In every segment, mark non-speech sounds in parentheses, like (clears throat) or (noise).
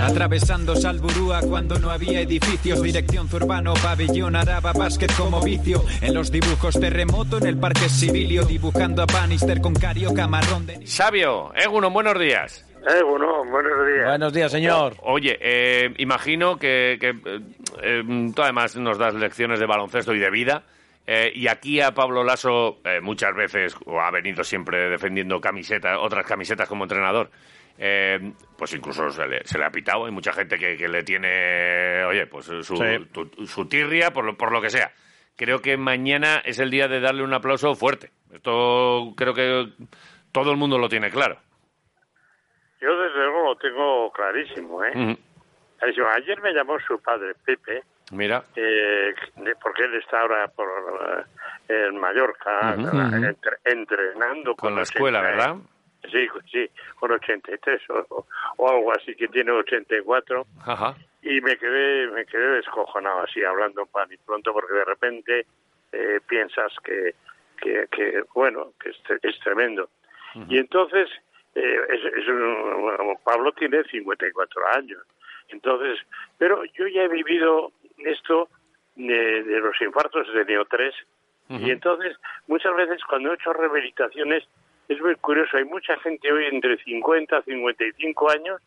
Atravesando Salburúa cuando no había edificios, dirección Zurbano, pabellón Araba, básquet como vicio. En los dibujos terremoto en el parque civilio, dibujando a Bannister con Cario Camarón de... Sabio, Eguno, buenos días. Eh, bueno, buenos días. Buenos días, señor. Oye, eh, imagino que, que eh, eh, tú además nos das lecciones de baloncesto y de vida. eh, y aquí a Pablo Lasso eh, muchas veces o ha venido siempre defendiendo camisetas, otras camisetas como entrenador. Eh, pues incluso se le, se le ha pitado. Hay mucha gente que, que le tiene, oye, pues su, Sí. tu- su tirria por lo, por lo que sea. Creo que mañana es el día de darle un aplauso fuerte. Esto creo que todo el mundo lo tiene claro. Yo desde luego lo tengo clarísimo, ¿eh? Ayer me llamó su padre, Pepe, Mira. eh, porque él está ahora por eh, en Mallorca, Ujú. entre- entrenando Con la 80, escuela, ¿verdad? Sí, sí, con 83 o, o algo así, que tiene 84. Ajá. Y me quedé, me quedé descojonado así, hablando pan y pronto, porque de repente eh, piensas que, que, que, bueno, que es, es tremendo. Y entonces, eh, es, es un- bueno, Pablo tiene 54 años. Entonces, pero yo ya he vivido esto de, de los infartos de Neo 3 y entonces muchas veces cuando he hecho rehabilitaciones es muy curioso, hay mucha gente hoy entre 50 y 55 años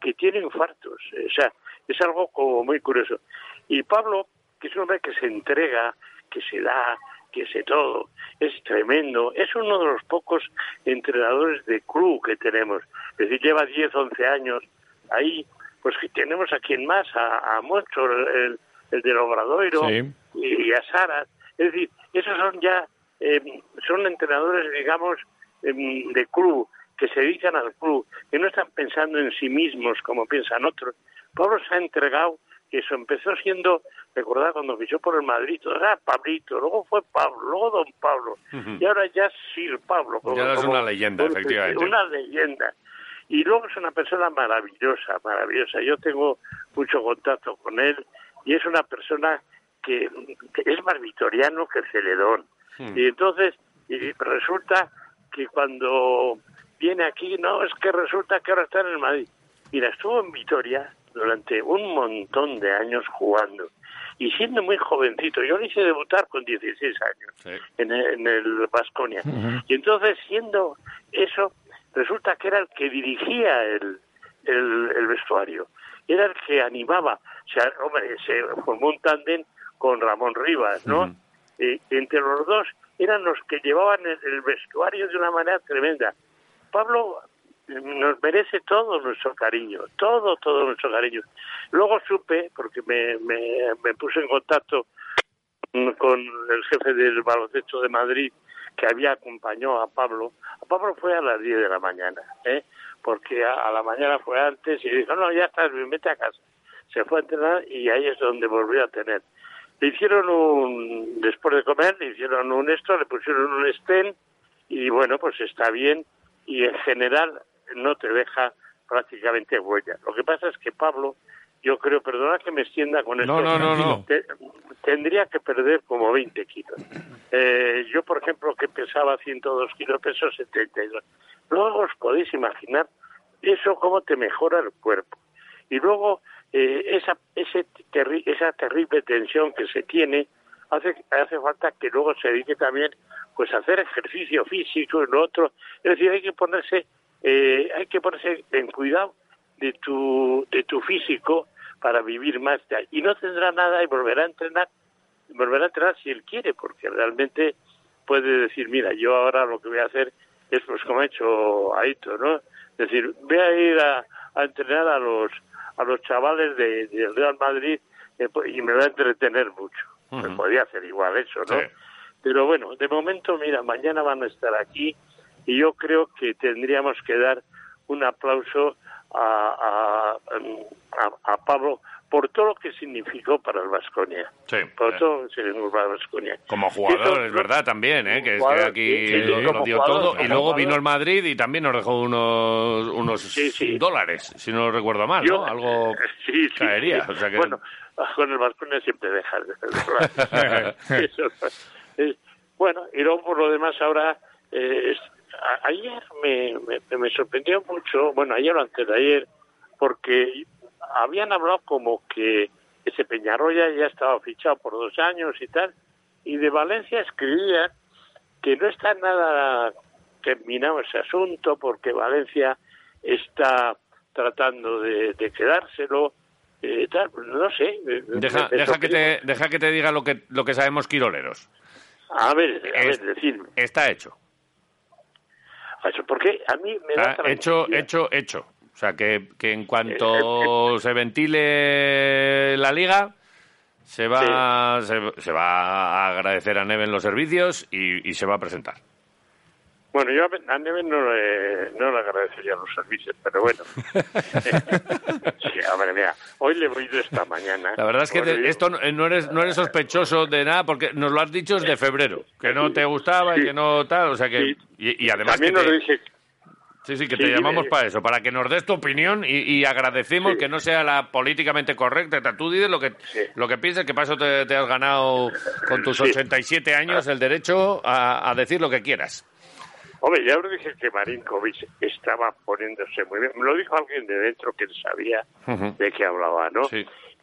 que tiene infartos, o sea, es algo como muy curioso. Y Pablo, que es un hombre que se entrega, que se da, que se todo, es tremendo, es uno de los pocos entrenadores de club que tenemos, es decir, lleva 10, 11 años ahí, pues que tenemos a quien más, a, a el, el del Obradoiro, Sí. y a Sara, es decir, esos son ya, eh, son entrenadores, digamos, de club, que se dedican al club, que no están pensando en sí mismos como piensan otros. Pablo se ha entregado, que eso empezó siendo, recordad cuando fichó por el Madrid, todo era Pablito, luego fue Pablo, luego Don Pablo, y ahora ya es Sir Pablo. Ya es una leyenda, efectivamente. Una leyenda. Y luego es una persona maravillosa, maravillosa. Yo tengo mucho contacto con él y es una persona que, que es más vitoriano que Celedón. Y entonces y resulta que cuando viene aquí, no, es que resulta que ahora está en el Madrid. Mira, estuvo en Vitoria durante un montón de años jugando y siendo muy jovencito. Yo le hice debutar con 16 años Sí. en el, en el Vasconia. Y entonces, siendo eso, resulta que era el que dirigía el, el, el vestuario, era el que animaba. O sea, hombre, se formó un tándem con Ramón Rivas, ¿no? Y entre los dos eran los que llevaban el, vestuario de una manera tremenda. Pablo eh, nos merece todo nuestro cariño, todo, todo nuestro cariño. Luego supe, porque me, me, puse en contacto con el jefe del baloncesto de Madrid que había acompañado a Pablo. A Pablo fue a las 10 de la mañana, ¿eh? porque a, a la mañana fue antes y dijo, no, ya estás, bien, vete a casa. Se fue a entrenar y ahí es donde volvió a tener. Le hicieron un, después de comer, le hicieron un esto, le pusieron un stent y bueno, pues está bien y en general no te deja prácticamente huella. Lo que pasa es que Pablo, yo creo, perdona que me extienda con esto, No, no, no, no. te- tendría que perder como 20 kilos. Eh, yo, por ejemplo, que pesaba 102 kilos, peso 72. Luego os podéis imaginar eso cómo te mejora el cuerpo. Y luego eh, esa, ese terri- esa terrible tensión que se tiene hace, hace falta que luego se dedique también pues a hacer ejercicio físico y lo otro. Es decir, hay que ponerse, eh, hay que ponerse en cuidado de tu, de tu físico para vivir más. Y no tendrá nada y volverá a entrenar, volverá a entrenar si él quiere, porque realmente puede decir, mira, yo ahora lo que voy a hacer es pues como ha hecho Aito, ¿no? Es decir, voy a ir a, a entrenar a los a los chavales de, del Real Madrid eh, y me voy a entretener mucho. Me podría hacer igual eso, ¿no? Sí. Pero bueno, de momento, mira, mañana van a estar aquí y yo creo que tendríamos que dar un aplauso a, a, a, Pablo por todo lo que significó para el Vasconia. Sí. Por todo lo que significó para el Vasconia. Como jugador, es verdad también, ¿eh? que, es que aquí sí, sí, lo dio jugador, todo. Y luego jugador. vino el Madrid y también nos dejó unos, unos dólares, si no recuerdo mal, Yo- ¿no? Algo (laughs) sí, sí, caería. O sea que... Bueno, con el Vasconia siempre dejas. (laughs) (laughs) Eh, bueno, y luego por lo demás ahora, eh, es- a- ayer me, me, me sorprendió mucho, bueno, ayer o antes de ayer, porque habían hablado como que ese Peñarroya ya estaba fichado por dos años y tal, y de Valencia escribían que no está nada terminado ese asunto porque Valencia está tratando de, de quedárselo eh, tal no sé Deja, que te, deja que te diga lo que, lo que sabemos quiroleros. a ver a Es- ver decidme Está hecho. Eso, porque a mí me da hecho, hecho, hecho. O sea, que, que en Eh, cuanto se ventile la liga, se va, se, se va a agradecer a Neven los servicios y, y se va a presentar. Bueno, yo a Neven no le, no le agradecería los servicios, pero bueno. (laughs) sí, a ver, mira, hoy le voy de esta mañana. La verdad es que te- esto no, no eres, no eres sospechoso de nada porque nos lo has dicho desde febrero, que no te gustaba y que no tal, o sea que... Y, y además También que te- lo dije, Sí, sí, que te llamamos para eso, para que nos des tu opinión y, y agradecemos Sí. que no sea la políticamente correcta. Tú dices lo que, Sí. lo que piensas, que para eso te, te has ganado con tus Sí. 87 años el derecho a, a decir lo que quieras. Hombre, ya os dije que Marinkovic estaba poniéndose muy bien. Me lo dijo alguien de dentro que sabía de qué hablaba, ¿no?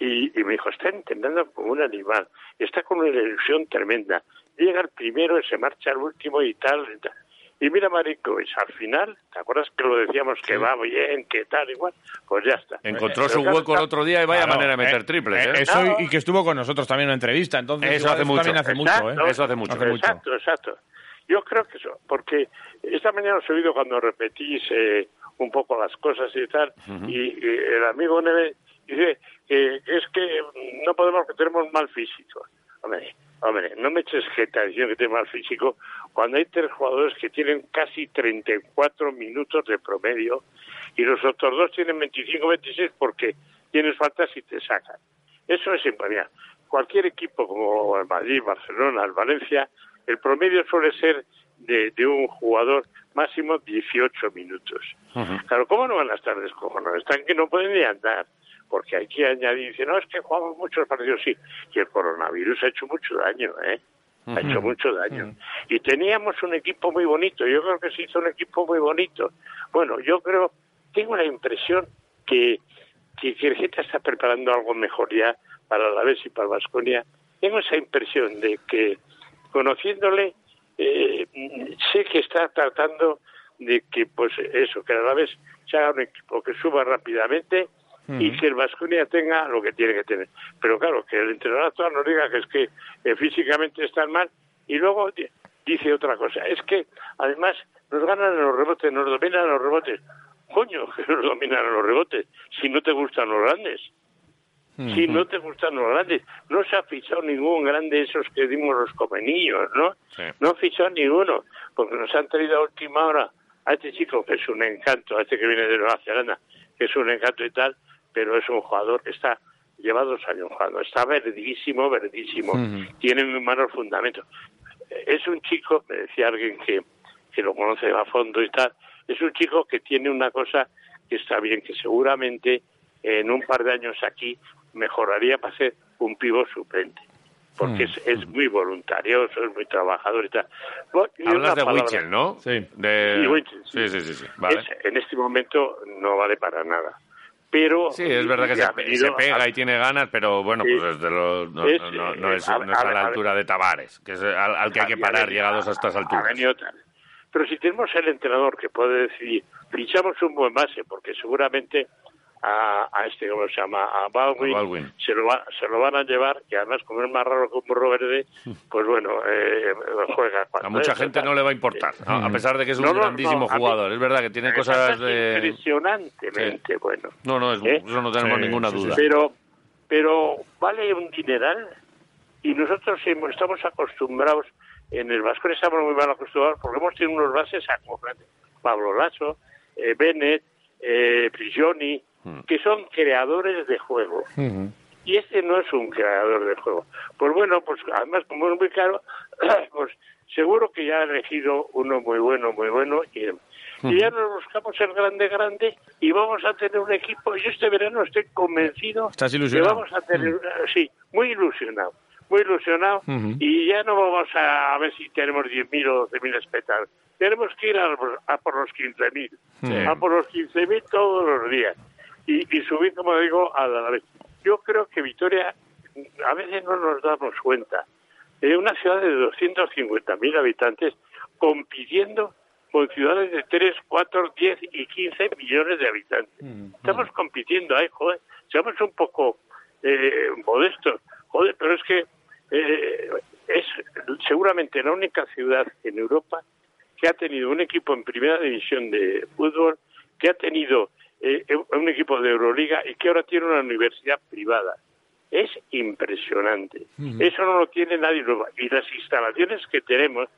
Y, y me dijo, está entrenando como un animal, está con una ilusión tremenda. Llega el primero y se marcha el último y tal. Y, tal. Y mira Marinkovic, al final, ¿te acuerdas que lo decíamos que va bien, que tal, igual? Pues ya está. Encontró Pero su hueco el otro día y vaya Claro, manera de meter eh, triples. eh, ¿eh? Eso No. y que estuvo con nosotros también en una entrevista. Entonces, Eso igual hace mucho. también hace mucho, ¿eh? Exacto. Eso hace mucho. Hace mucho. Exacto, exacto. Yo creo que eso, porque esta mañana os he oído cuando repetís eh, un poco las cosas y tal, y, y el amigo Neve dice que es que no podemos, que tenemos mal físico. Hombre, hombre, no me eches jeta diciendo que tengo mal físico, cuando hay tres jugadores que tienen casi 34 minutos de promedio y los otros dos tienen 25-26 porque tienes faltas y te sacan. Eso es imposible. Cualquier equipo como el Madrid, Barcelona, el Valencia, el promedio suele ser de, de un jugador máximo 18 minutos. Claro, ¿cómo no van a estar descojonados? Están que no pueden ni andar. Porque hay que añadir, dice, no, es que jugamos muchos partidos, sí. Y el coronavirus ha hecho mucho daño, ¿eh? Ha hecho mucho daño. Y teníamos un equipo muy bonito. Yo creo que se hizo un equipo muy bonito. Bueno, yo creo, tengo la impresión que, que, está preparando algo mejor ya para la vez y para Vasconia. Tengo esa impresión de que, conociéndole, eh, sé que está tratando de que, pues eso, que a la vez se haga un equipo que suba rápidamente y que el Vasconia tenga lo que tiene que tener. Pero claro, que el entrenador actual nos diga que es que eh, físicamente están mal y luego di- dice otra cosa. Es que además nos ganan los rebotes, nos dominan los rebotes. Coño, (laughs) que nos dominan los rebotes. Si no te gustan los grandes. Si no te gustan los grandes, no se ha fichado ningún grande de esos que dimos los comenillos, ¿no? Sí. No ha fichado ninguno, porque nos han traído a última hora a este chico que es un encanto, a este que viene de Nueva Zelanda, que es un encanto y tal, pero es un jugador que está, lleva dos años jugando, está verdísimo, verdísimo, tiene muy malos fundamentos. Es un chico, me decía alguien que, que lo conoce a fondo y tal, es un chico que tiene una cosa que está bien, que seguramente en un par de años aquí mejoraría para ser un pivo suplente. Porque es, es muy voluntarioso, es muy trabajador y tal. Bueno, y Hablas de palabra- Wichel, ¿no? Sí. De... Sí, Wichel, sí, sí, sí, sí. Vale. es- en este momento no vale para nada. Pero Sí, es verdad que se, venido se pega y tiene ganas, pero bueno, pues desde lo- no, Es, no- no- es, a- no es a la a- altura de Tavares, que es al, al que hay que parar venido- llegados a estas alturas. Pero si tenemos el entrenador que puede decir, fichamos un buen base, porque seguramente a, a este, ¿cómo se llama? A Baldwin, A Baldwin. Se, lo va- se lo van a llevar, y además como es más raro que un burro verde, (laughs) pues bueno, eh, juega. cuando A mucha es, gente tal. no le va a importar, a a pesar de que es un No, grandísimo no, a mí- jugador. Es verdad que tiene cosas de... Impresionantemente bueno. No, no, es- ¿Eh? eso no tenemos Sí, ninguna sí, sí. duda. Pero, pero vale un dineral y nosotros estamos acostumbrados, en el Vasco estamos muy mal acostumbrados porque hemos tenido unos bases acojonantes. Pablo Lasso, eh, Bennett, eh, Prigioni, que son creadores de juego. Y este no es un creador de juego. Pues bueno, pues además como es muy caro, (clears throat) pues seguro que ya ha elegido uno muy bueno, muy bueno, y, y ya nos buscamos el grande, grande, y vamos a tener un equipo, yo este verano estoy convencido ¿Estás que vamos a tener, sí, muy ilusionado, muy ilusionado, y ya no vamos a, a ver si tenemos 10.000 o 12.000 espectadores. Tenemos que ir a, a por los 15.000, a por los 15.000 todos los días, y, y subir, como digo, a la vez. Yo creo que Vitoria, a veces no nos damos cuenta, es una ciudad de 250.000 habitantes compitiendo con ciudades de 3, 4, 10 y 15 millones de habitantes. Estamos compitiendo ahí, joder, seamos un poco eh, modestos, joder, pero es que eh, es seguramente la única ciudad en Europa que ha tenido un equipo en primera división de fútbol, que ha tenido eh, un equipo de Euroliga y que ahora tiene una universidad privada. Es impresionante. Eso no lo tiene nadie. Y las instalaciones que tenemos,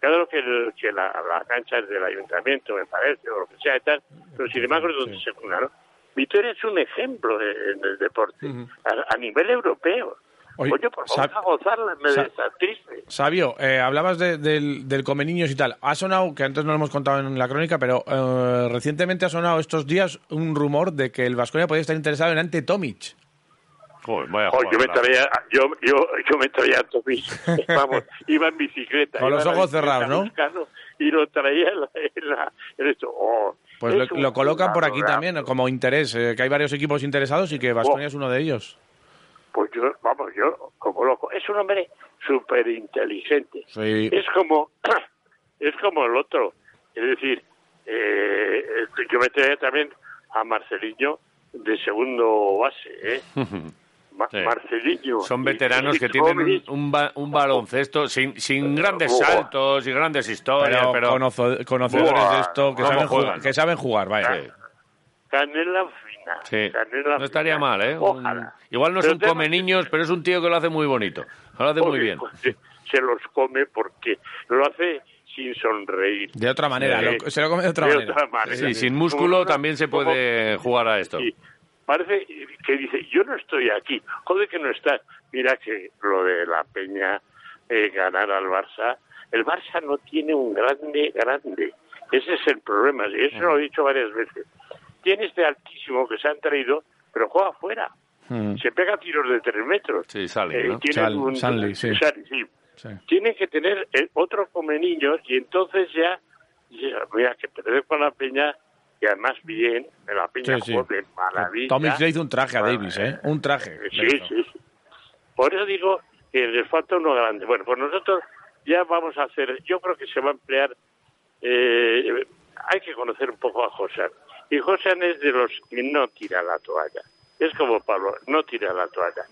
claro que, el- que la, la cancha es del ayuntamiento, me parece, o lo que sea y tal, pero sin embargo es donde se ¿no? Vitoria es un ejemplo de- del deporte a, a nivel europeo. Oye, Oye, por favor, Sa- a gozarla. Sabio, eh, hablabas de- del, del come niños y tal. Ha sonado, que antes no lo hemos contado en la crónica, pero eh, recientemente ha sonado estos días un rumor de que el Vasconia podría estar interesado en Ante Tomic. Joder, vaya yo me traía, yo, yo, yo me traía a (laughs) vamos, iba en bicicleta. Con los ojos cerrados, ¿no? buscando Y lo traía en, la, en, la- en esto. Oh, Pues es lo, lo colocan por aquí también como interés, eh, que hay varios equipos interesados y que Vasconia Oh. es uno de ellos. Pues yo, vamos, yo, como loco. Es un hombre súper inteligente. Sí. Es como, (clears throat) es como el otro. Es decir, eh, yo me traía también a Marceliño de segundo base, ¿eh? (laughs) Sí. Marceliño. Son veteranos y que tienen un, un ba- un baloncesto sin, sin grandes Buah. saltos y grandes historias, Pero, pero, conocedores Buah, de esto que ¿cómo saben, juegan? jugar, que saben jugar, vaya. Canela Sí. No estaría mal, ¿eh? Un- Ojalá. Igual no es Pero un tengo come que- niños, pero es un tío que lo hace muy bonito. Lo hace muy bien. pues, se, se los come porque lo hace sin sonreír. De otra manera, lo- se lo come de otra De manera. otra manera. Sí, sin músculo también se como- puede jugar a esto. Sí. Parece que dice, yo no estoy aquí. Joder que no estás. Mira que lo de la Peña eh, ganar al Barça. El Barça no tiene un grande, grande. Ese es el problema. Y eso lo he dicho varias veces. Tiene este altísimo que se han traído, pero juega afuera. Se pega tiros de tres metros. Sí, sale, Eh, ¿no? tiene Sal- un- Sanli, sí. Sanli, sí. Sí. Tiene que tener eh, otro come niños y entonces ya, ya, mira, que perder con la Peña y además bien, en la Peña Sí, de maravilla. Tomic le hizo un traje a Bueno, Davis, ¿eh? Un traje. Sí, hizo. sí, sí. Por eso digo que les falta uno grande. Bueno, pues nosotros ya vamos a hacer, yo creo que se va a emplear, eh, hay que conocer un poco a Josan. Y Josan es de los que no tira la toalla. Es como Pablo, no tira la toalla.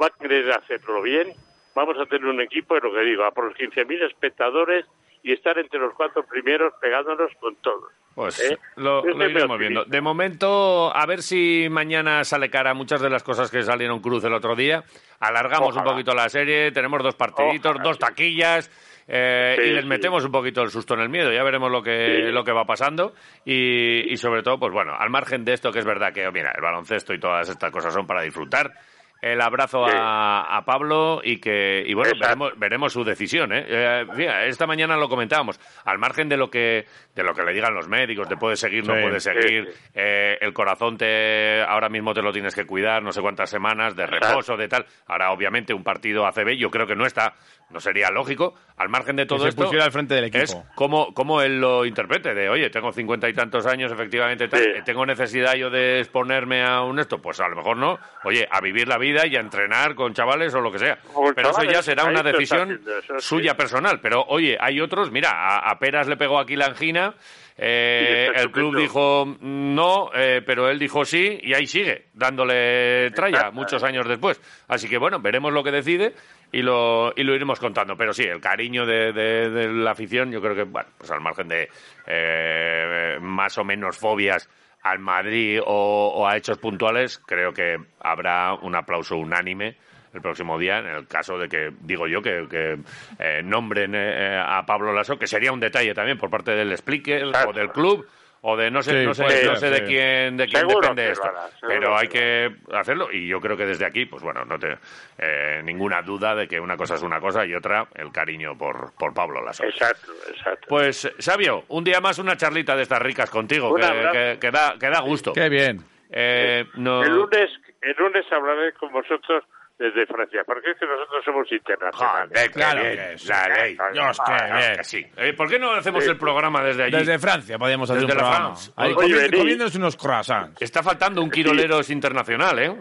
Va a querer hacerlo bien, vamos a tener un equipo, es lo que digo, a por los 15.000 espectadores y estar entre los cuatro primeros pegándonos con todos. Pues ¿Eh? lo, iremos viendo. De momento, a ver si mañana sale cara muchas de las cosas que salieron cruz el otro día. Alargamos Ojalá. un poquito la serie, tenemos dos partiditos, Ojalá, dos sí. Eh, Sí, y les sí. metemos un poquito el susto en el miedo, ya veremos lo que, Sí. lo que va pasando y, y sobre todo, pues bueno, al margen de esto que es verdad que, mira, el baloncesto y todas estas cosas son para disfrutar, el abrazo Sí. a, a Pablo y que y bueno veremos, veremos su decisión ¿eh? Eh, mira, esta mañana lo comentábamos al margen de lo que de lo que le digan los médicos de puede seguir no Sí, puede sí, seguir eh, el corazón te ahora mismo te lo tienes que cuidar no sé cuántas semanas de reposo de tal ahora obviamente un partido ACB yo creo que no está no sería lógico al margen de todo se esto pusiera al frente del equipo. es como, como él lo interprete, de oye, tengo cincuenta y tantos años, efectivamente, tal, Sí. tengo necesidad yo de exponerme a un esto, pues a lo mejor no, oye, a vivir la vida y a entrenar con chavales o lo que sea. O Pero eso ya será una decisión haciendo, eso sí. suya personal. Pero oye, hay otros, mira, a, a Peras le pegó aquí la angina. Eh, el club dijo no, eh, pero él dijo sí y ahí sigue, dándole tralla muchos años después. Así que bueno, veremos lo que decide y lo, y lo iremos contando. Pero sí, el cariño de, de- de la afición, yo creo que, bueno, pues al margen de eh, más o menos fobias al Madrid o, o a hechos puntuales, creo que habrá un aplauso unánime el próximo día, en el caso de que, digo yo, que, que, eh, nombren eh, a Pablo Lasso, que sería un detalle también por parte del Splicker o del club o de no sé, Sí, no sé, no sé de quién, de quién Seguro depende esto. hará, Pero hay que hacerlo y yo creo que desde aquí, pues bueno, no te eh, ninguna duda de que una cosa es una cosa y otra el cariño por, por Pablo Lasso. Exacto, exacto. Pues, Sabio, un día más una charlita de estas ricas contigo, que, que- que da, que da gusto. Qué bien. Eh, no- El lunes, el lunes hablaré con vosotros desde Francia, porque es que nosotros somos internacionales. Joder, Claro bien, que sí. la ley. Dios, qué Ah, bien. que sí. Eh, ¿Por qué no hacemos el programa desde allí? Desde Francia podíamos hacer Desde un la programa. Ahí, comiéndonos unos croissants. Está faltando un quiroleros internacional, ¿eh?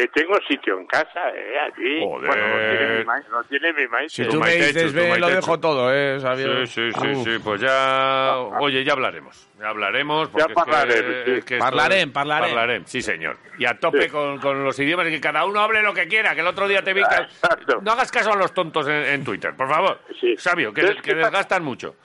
Que, tengo sitio en casa, eh, allí. Joder. Bueno, no tiene mi maíz. Si pero- tú me dices, ve, lo dejo todo, ¿eh, Sabio? Sí, sí, sí, pues ya... Oye, ya hablaremos. Ya hablaremos. Ya parlarem, es que, sí. Parlarem, parlarem. Señor. Y a tope con, con los idiomas y que cada uno hable lo que quiera, que el otro día te vi... No hagas caso a los tontos en, Twitter, por favor. Sí. Sabio, que que- desgastan mucho.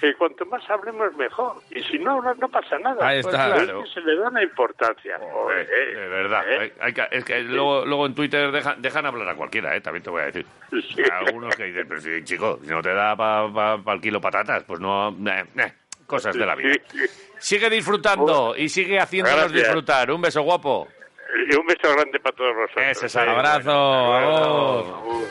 Que cuanto más hablemos mejor. Y si no, no, no pasa nada. Ahí Pues está. claro, es que se le da una importancia. Joder, Joder, de verdad. ¿eh? Hay- hay que- es que luego, luego en Twitter dejan, dejan hablar a cualquiera, ¿eh? también te voy a decir. Sí. Algunos que dicen, pero si, chico, si no te da para el kilo patatas, pues no... eh, eh, cosas de la vida. Sigue disfrutando y sigue haciéndonos Gracias. disfrutar. Un beso guapo. Y un beso grande para todos vosotros. Ese es el ¿eh? Abrazo, vamos. agur.